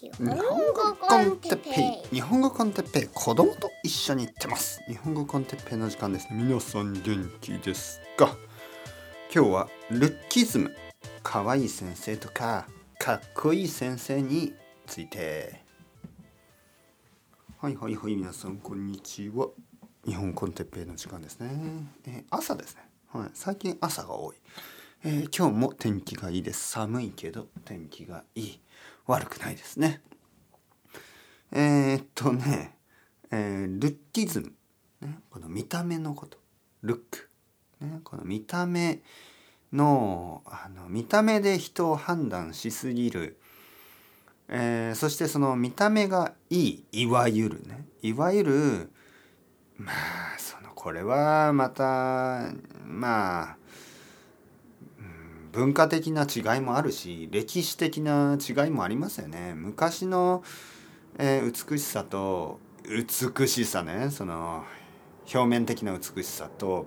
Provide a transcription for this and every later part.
日本語コンテッペイ。日本語コンテッペイ。子供と一緒に行ってます。日本語コンテッペイの時間です皆さん元気ですか？今日はルッキズム。可愛い先生とかかっこいい先生について。はいはいはい皆さんこんにちは。日本コンテッペイの時間ですね、えー朝ですね。はい最近朝が多い。えー今日も天気がいいです。寒いけど天気がいい。悪くないですね。えーっとね、えールッキズム、ね、この見た目のこと。ルック、ね、この見た目のあの見た目で人を判断しすぎる、えーそしてその見た目がいいいわゆるね。いわゆるまあそのこれはまたまあ文化的な違いもあるし歴史的な違いもありますよね昔の、えー美しさと美しさねその表面的な美しさと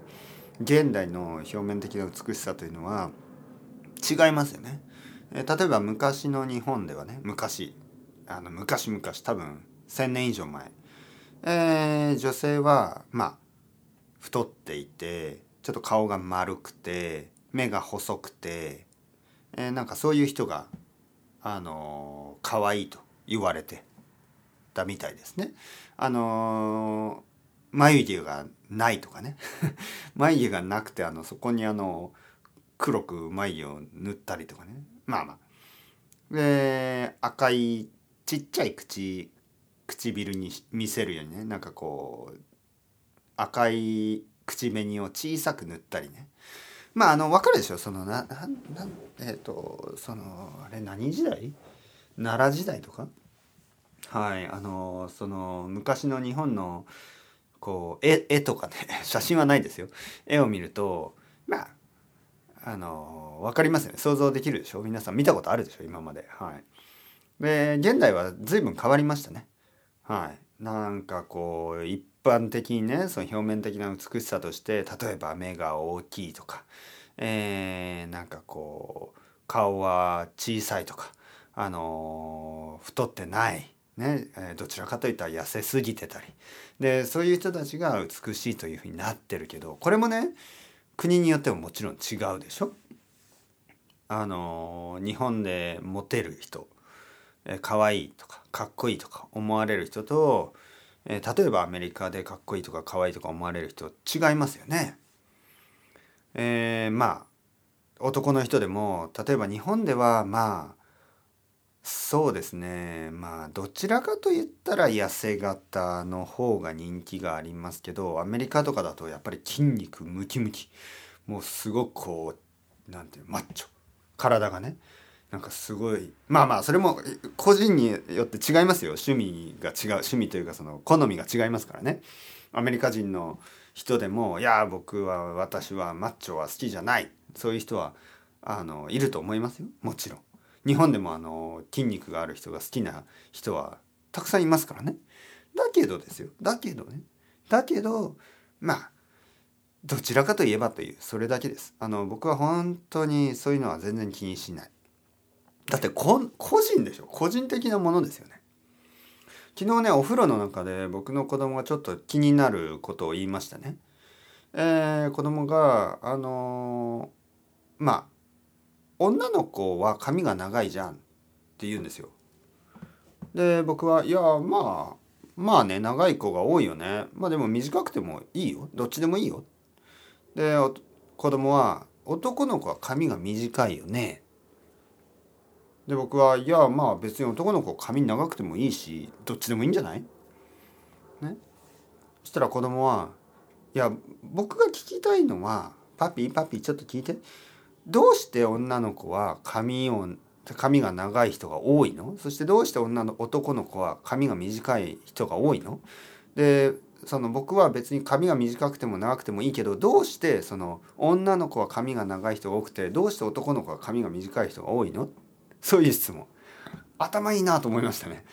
現代の表面的な美しさというのは違いますよね。えー例えば昔の日本ではね昔あの昔々多分1,000年以上前、えー女性はまあ太っていてちょっと顔が丸くて目が細くて、えーなんかそういう人があのー可愛いと言われてたみたいですね。あのー眉毛がないとかね。眉毛がなくてあのそこにあの黒く眉毛を塗ったりとかね。まあまあ。で赤いちっちゃい口唇に見せるようにね。なんかこう赤い口紅を小さく塗ったりね。まああの分かるでしょ？そのなななえっ、とそのあれ何時代？奈良時代とか？はいあのその昔の日本のこう絵絵とかね 写真はないですよ。絵を見るとまああの分かりますよね。想像できるでしょ？皆さん見たことあるでしょ？今まで。はい。で現代は随分変わりましたね。はい。なんかこう一般的にねその表面的な美しさとして例えば目が大きいとかえーなんかこう顔は小さいとかあの太ってないね、えどちらかといったら痩せすぎてたりでそういう人たちが美しいというふうになってるけどこれもね国によってももちろん違うでしょ？あの日本でモテる人えー可愛いとかかっこいいとか思われる人と、えー例えばアメリカでかっこいいとか可愛いとか思われる人違いますよね。えーまあ男の人でも例えば日本ではまあそうですね。まあどちらかと言ったら痩せ型の方が人気がありますけどアメリカとかだとやっぱり筋肉ムキムキ。もうすごくこうなんていうマッチョ。体がね。なんかすごいまあまあそれも個人によって違いますよ。趣味が違う趣味というかその好みが違いますからね。アメリカ人の人でもいや僕は私はマッチョは好きじゃない。そういう人はあのいると思いますよ。もちろん。日本でもあの筋肉がある人が好きな人はたくさんいますからね。だけどですよ。だけどね。だけどまあどちらかといえばというそれだけです。あの僕は本当にそういうのは全然気にしない。だってこ個人でしょ？個人的なものですよね。昨日ねお風呂の中で僕の子供がちょっと気になることを言いましたね。えー子供があのーまあ女の子は髪が長いじゃんって言うんですよ。で僕はいやまあまあね長い子が多いよね。まあでも短くてもいいよ。どっちでもいいよ。で子供は男の子は髪が短いよね。で僕はいやまあ別に男の子髪長くてもいいしどっちでもいいんじゃない？ね？そしたら子供はいや僕が聞きたいのはパピーパピーちょっと聞いて。どうして女の子は髪を髪が長い人が多いの？そしてどうして女の男の子は髪が短い人が多いの？でその僕は別に髪が短くても長くてもいいけどどうしてその女の子は髪が長い人が多くてどうして男の子は髪が短い人が多いの？そういう質問。頭いいなと思いましたね。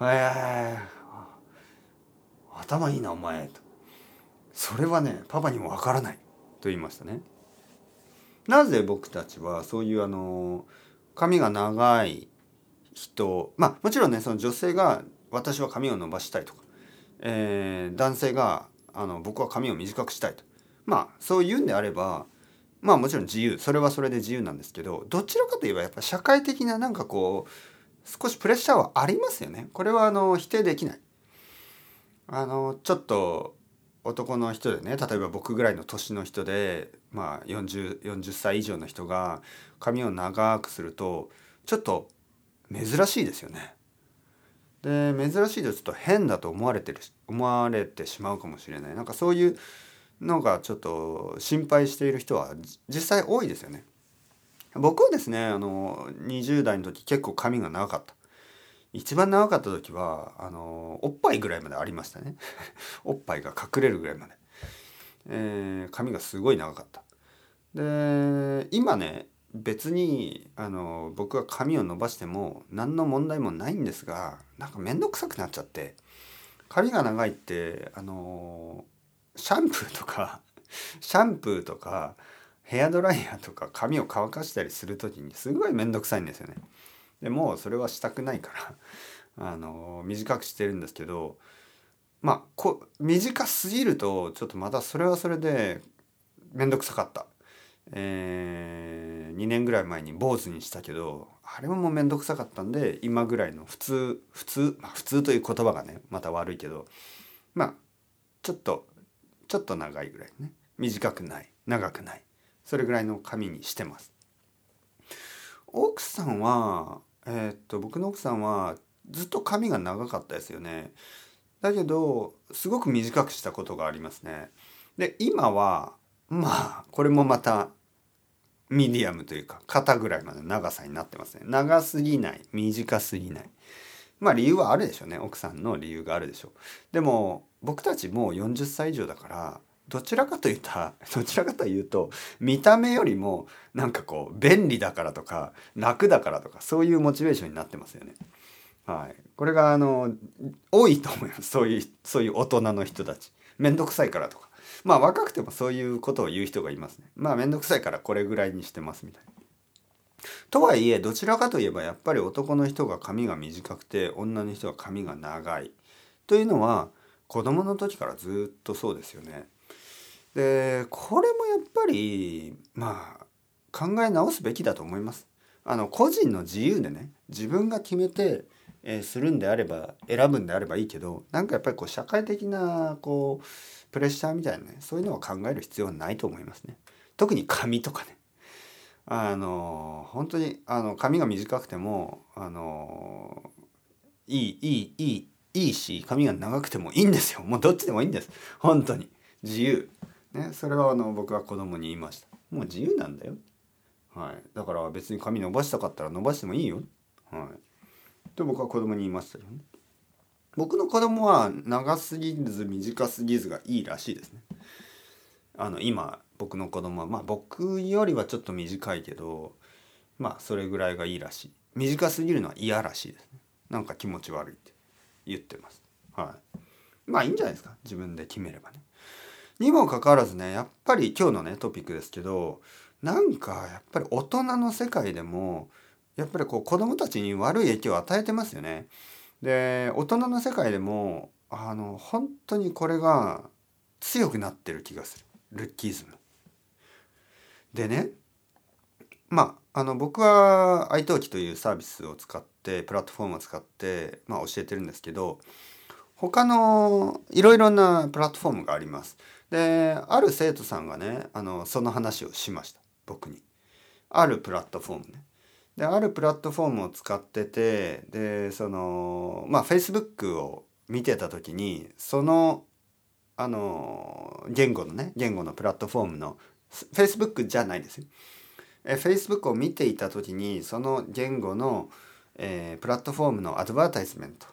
えー、頭いいなお前。とそれはねパパにもわからない。と言いましたね。なぜ僕たちはそういうあの髪が長い人まあもちろんねその女性が私は髪を伸ばしたいとか、えー男性があの僕は髪を短くしたいと。まあそう言うんであればまあもちろん自由それはそれで自由なんですけどどちらかといえばやっぱ社会的ななんかこう少しプレッシャーはありますよね。これはあの否定できない。あのちょっと男の人でね例えば僕ぐらいの年の人で、まあ、40, 40歳以上の人が髪を長くするとちょっと珍しいですよね。で珍しいとちょっと変だと思われてる思われてしまうかもしれない。なんかそういうのがちょっと心配している人は実際多いですよね。僕はですねあの20代の時結構髪が長かった。一番長かった時はあのおっぱいぐらいまでありましたね おっぱいが隠れるぐらいまで、えー髪がすごい長かったで今ね別にあの僕が髪を伸ばしても何の問題もないんですがなんか面倒くさくなっちゃって髪が長いってあのシャンプーとか シャンプーとかヘアドライヤーとか髪を乾かしたりする時にすごい面倒くさいんですよね。でもうそれはしたくないから あの短くしてるんですけどまあこ短すぎるとちょっとまたそれはそれで面倒くさかった。えー、2年ぐらい前に坊主にしたけどあれももう面倒くさかったんで今ぐらいの普通普通、まあ、普通という言葉がねまた悪いけどまあちょっとちょっと長いぐらいね。短くない。長くない。それぐらいの髪にしてます。奥さんはえーっと僕の奥さんはずっと髪が長かったですよね。だけどすごく短くしたことがありますね。で今はまあこれもまたミディアムというか肩ぐらいまでの長さになってますね。長すぎない。短すぎない。まあ理由はあるでしょうね。奥さんの理由があるでしょう。でも僕たちもう40歳以上だから どちらかというとどちらかというと見た目よりもなんかこう便利だからとか楽だからとかそういうモチベーションになってますよね。はい、これがあの多いと思います。そういうそういう大人の人たち。面倒くさいからとか。まあ若くてもそういうことを言う人がいますね。まあ面倒くさいからこれぐらいにしてますみたいな。とはいえどちらかといえばやっぱり男の人が髪が短くて女の人が髪が長いというのは子供の時からずっとそうですよね。でこれもやっぱりまあ考え直すべきだと思います。あの個人の自由でね自分が決めて、えするんであれば選ぶんであればいいけどなんかやっぱりこう社会的なこうプレッシャーみたいなねそういうのを考える必要はないと思いますね。特に髪とかねあの本当にあの髪が短くてもあのいいいいいいいいし髪が長くてもいいんですよ。もうどっちでもいいんです。本当に。自由。ねそれはあの僕は子供に言いました。もう自由なんだよ。はい。だから別に髪伸ばしたかったら伸ばしてもいいよ。はい。と僕は子供に言いましたよね。僕の子供は長すぎず短すぎずがいいらしいですね。あの今僕の子供は。まあ僕よりはちょっと短いけどまあそれぐらいがいいらしい。短すぎるのは嫌らしいですね。なんか気持ち悪いって言ってます。はい。まあいいんじゃないですか。自分で決めればね。にもかかわらずねやっぱり今日のねトピックですけどなんかやっぱり大人の世界でもやっぱりこう子供たちに悪い影響を与えてますよね。で大人の世界でもあの本当にこれが強くなってる気がする。ルッキーズム。でねまああの僕は iTalk というサービスを使ってプラットフォームを使って、まあ、教えてるんですけど他のいろいろなプラットフォームがあります。である生徒さんがねあのその話をしました僕に。あるプラットフォームね。であるプラットフォームを使っててでそのまあ Facebook を見てた時にそのあの言語のね言語のプラットフォームの Facebook じゃないですよ。え Facebook を見ていた時にその言語の、えープラットフォームのアドバタイズメント、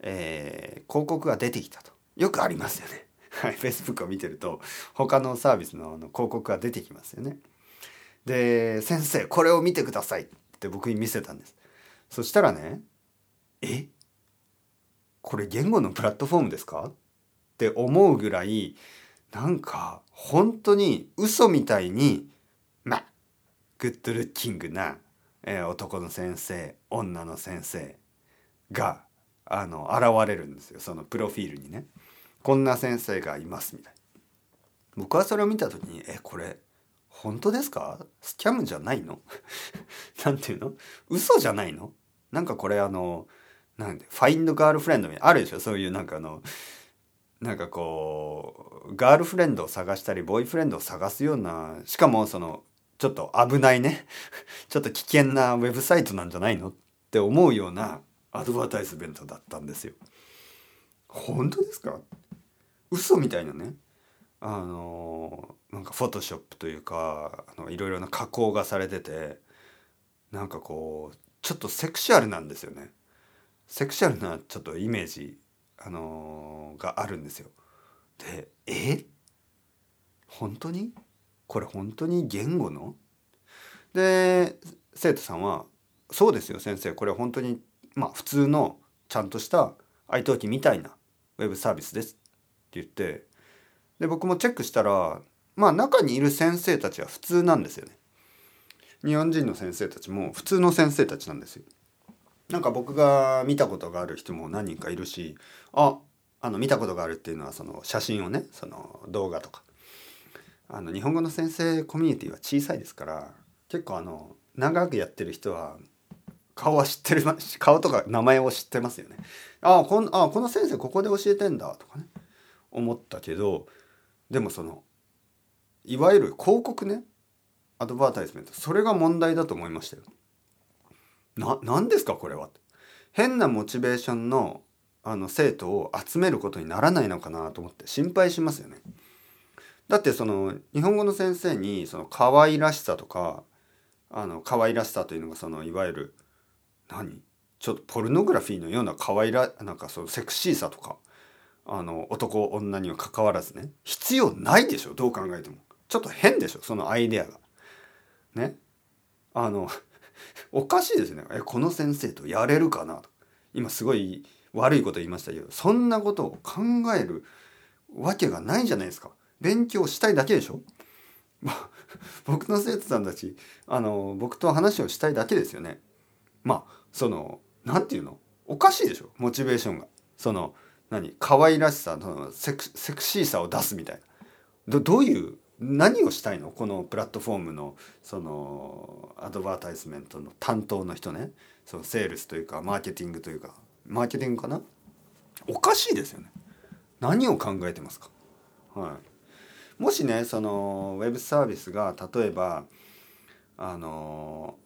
えー広告が出てきたとよくありますよね。はい、Facebook を見てると他のサービスのあの広告が出てきますよね。で「先生これを見てください」って僕に見せたんです。そしたらね「え？これ言語のプラットフォームですか?」って思うぐらいなんか本当に嘘みたいにまグッドルッキングなえー男の先生女の先生があの現れるんですよ。そのプロフィールにね。こんな先生がいますみたいな。僕はそれを見た時にえこれ本当ですか？スキャムじゃないの？なんていうの？嘘じゃないの？なんかこれあのなんでファインドガールフレンドみたいなあるでしょ？そういうなんかあのなんかこうガールフレンドを探したりボーイフレンドを探すようなしかもそのちょっと危ないね。ちょっと危険なウェブサイトなんじゃないのって思うようなアドバタイスメントだったんですよ。本当ですか？嘘みたいなね。あのなんかフォトショップというかあのいろいろな加工がされててなんかこうちょっとセクシュアルなんですよね。セクシュアルなちょっとイメージ、あのがあるんですよ。でえ？本当に？これ本当に言語の？で生徒さんは「そうですよ先生これ本当にまあ普通のちゃんとした愛登記みたいなウェブサービスです」って言ってで僕もチェックしたらまあ中にいる先生たちは普通なんですよね。日本人の先生たちも普通の先生たちなんですよ。なんか僕が見たことがある人も何人かいるしああの見たことがあるっていうのはその写真をねその動画とかあの日本語の先生コミュニティは小さいですから結構あの長くやってる人は顔は知ってる顔とか名前を知ってますよね。あこんあこの先生ここで教えてんだとかね思ったけどでもそのいわゆる広告ねアドバータイスメントそれが問題だと思いましたよ。な何ですかこれは。変なモチベーションのあの生徒を集めることにならないのかなと思って心配しますよね。だってその日本語の先生にその可愛らしさとかあの可愛らしさというのがそのいわゆる何？ちょっとポルノグラフィーのような可愛らなんかそのセクシーさとかあの男女にはかかわらずね必要ないでしょどう考えても。ちょっと変でしょそのアイデアが。ね？あの おかしいですね。えこの先生とやれるかな？と今すごい悪いこと言いましたけどそんなことを考えるわけがないじゃないですか。勉強したいだけでしょ？僕の生徒さんたちあの僕と話をしたいだけですよね。まあその何て言うの？おかしいでしょ？モチベーションが。その何？可愛らしさのセクセクシーさを出すみたいな。どどういう何をしたいの？このプラットフォームのそのアドバタイスメントの担当の人ね。そのセールスというかマーケティングというか。マーケティングかな？おかしいですよね。何を考えてますか？はい。もしねそのウェブサービスが例えばあの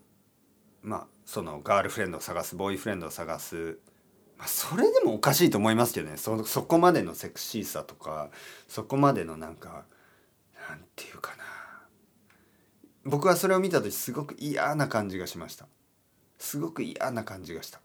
まあそのガールフレンドを探すボーイフレンドを探すま、それでもおかしいと思いますけどね。そそこまでのセクシーさとかそこまでのなんかなんていうかな。僕はそれを見た時すごく嫌な感じがしました。すごく嫌な感じがした。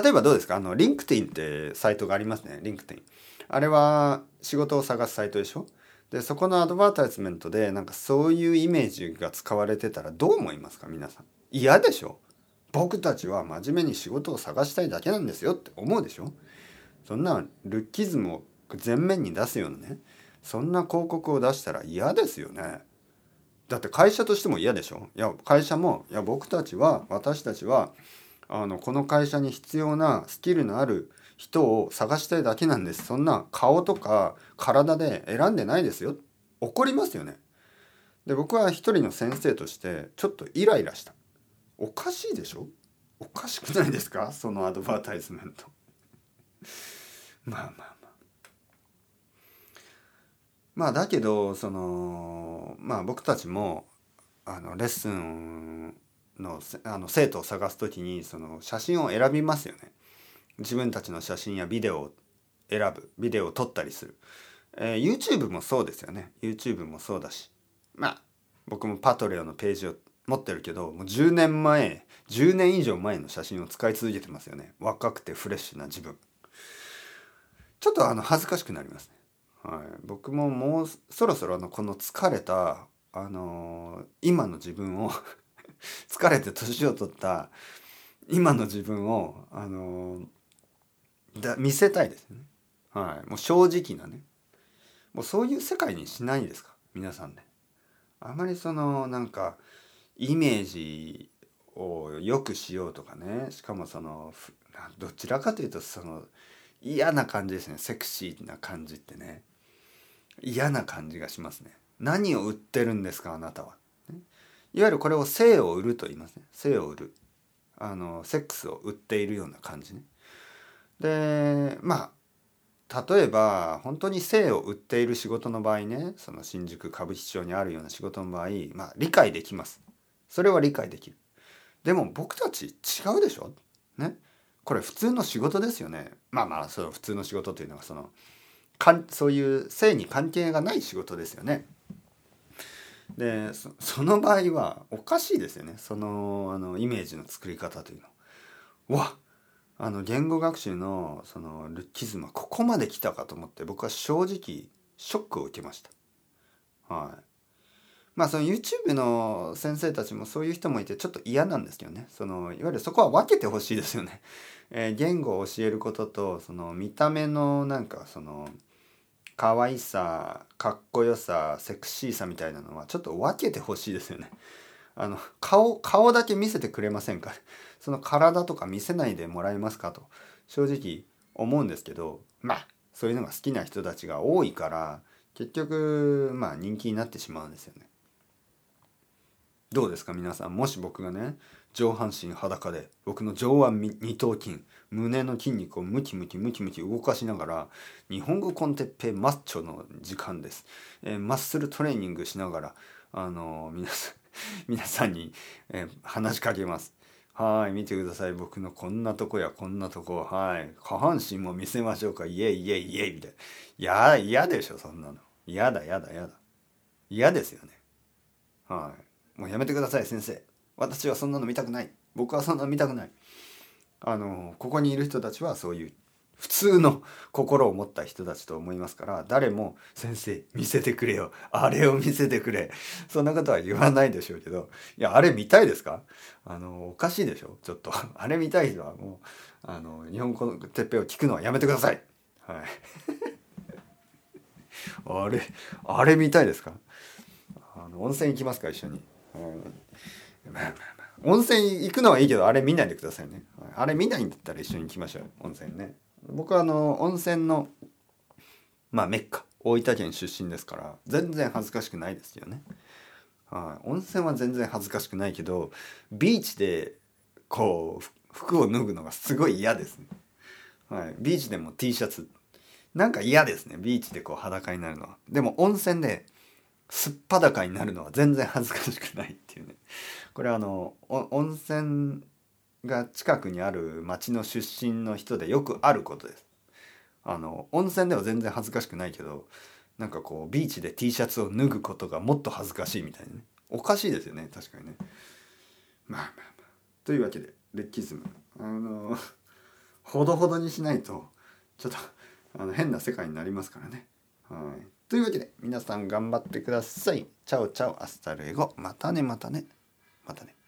例えばどうですか？あのリンクティンってサイトがありますね。リンクティンあれは仕事を探すサイトでしょ？でそこのアドバータイスメントでなんかそういうイメージが使われてたらどう思いますか？皆さん。嫌でしょ？僕たちは真面目に仕事を探したいだけなんですよって思うでしょ？そんなルッキズムを前面に出すようなね。そんな広告を出したら嫌ですよね。だって会社としても嫌でしょ？いや会社もいや僕たちは私たちはあのこの会社に必要なスキルのある人を探したいだけなんです。そんな顔とか体で選んでないですよ。怒りますよね。で僕は一人の先生としてちょっとイライラした。おかしいでしょ？おかしくないですか？そのアドバタイスメント。まあまあ。まあだけどそのまあ僕たちもあのレッスンのあの生徒を探す時にその写真を選びますよね。自分たちの写真やビデオを選ぶビデオを撮ったりする、えー、YouTube もそうですよね。YouTube もそうだし。まあ僕もパトレオのページを持ってるけどもう10年前10年以上前の写真を使い続けてますよね。若くてフレッシュな自分。ちょっとあの恥ずかしくなりますね。はい、僕ももうそろそろあのこの疲れた、あのー、今の自分を 疲れて年を取った今の自分を、あのー、だ見せたいですね。はい、もう正直なね。もうそういう世界にしないですか？皆さんね。あまりそのなんかイメージを良くしようとかね。しかもそのどちらかというとその嫌な感じですね。セクシーな感じってね。嫌な感じがしますね。何を売ってるんですかあなたは、いわゆるこれを性を売ると言いますね。性を売る。あのセックスを売っているような感じね。でまあ例えば本当に性を売っている仕事の場合ねその新宿歌舞伎町にあるような仕事の場合まあ理解できます。それは理解できる。でも僕たち違うでしょ？ね。これ普通の仕事ですよね。まあまあその普通の仕事というのはそのかんそういう性に関係がない仕事ですよね。でその場合はおかしいですよね。そのあのイメージの作り方というの。はわあの言語学習のそのルッキズムはここまで来たかと思って僕は正直ショックを受けました。はい。まあその YouTube の先生たちもそういう人もいてちょっと嫌なんですけどねそのいわゆるそこは分けてほしいですよね、えー言語を教えることとその見た目のなんかその可愛さかっこよさセクシーさみたいなのはちょっと分けてほしいですよね。あの顔顔だけ見せてくれませんか？その体とか見せないでもらえますかと正直思うんですけどまあそういうのが好きな人たちが多いから結局まあ人気になってしまうんですよね。どうですか皆さん？もし僕がね上半身裸で僕の上腕二頭筋胸の筋肉をムキムキムキムキ動かしながら日本語コンテッペマッチョの時間です、えーマッスルトレーニングしながらあのー皆さん 皆さんに、えー話しかけます。はい見てください。僕のこんなとこやこんなとこはい。下半身も見せましょうか。イエイイエイイエイみたいな。いや嫌でしょそんなの。嫌だ嫌だ嫌だ。嫌ですよね。はい。もうやめてください先生。私はそんなの見たくない。僕はそんなの見たくない。あのここにいる人たちはそういう普通の心を持った人たちと思いますから誰も「先生見せてくれよ。あれを見せてくれ」そんなことは言わないでしょうけどいやあれ見たいですか？あのおかしいでしょ？ちょっと。あれ見たい人はもうあの日本語のてっぺんを聞くのはやめてください。はい。あれあれ見たいですか？あの温泉行きますか一緒に、温泉行くのはいいけどあれ見ないでくださいね。あれ見ないんだったら一緒に行きましょう。温泉ね。僕はあの温泉のまあメッカ。大分県出身ですから全然恥ずかしくないですよね。はい。温泉は全然恥ずかしくないけどビーチでこう服を脱ぐのがすごい嫌ですね、はい、ビーチでも T シャツ。なんか嫌ですね。ビーチでこう裸になるのは。でも温泉ですっぱだかになるのは全然恥ずかしくないっていうね。これはあの温泉が近くにある町の出身の人でよくあることです。あの温泉では全然恥ずかしくないけどなんかこうビーチで T シャツを脱ぐことがもっと恥ずかしいみたいなね。おかしいですよね確かにね。まあまあまあ。というわけでレッキズム。あのほどほどにしないとちょっとあの変な世界になりますからね。はい。というわけで皆さん頑張ってください。 ciao ciao hasta luego。またねまたね。またね。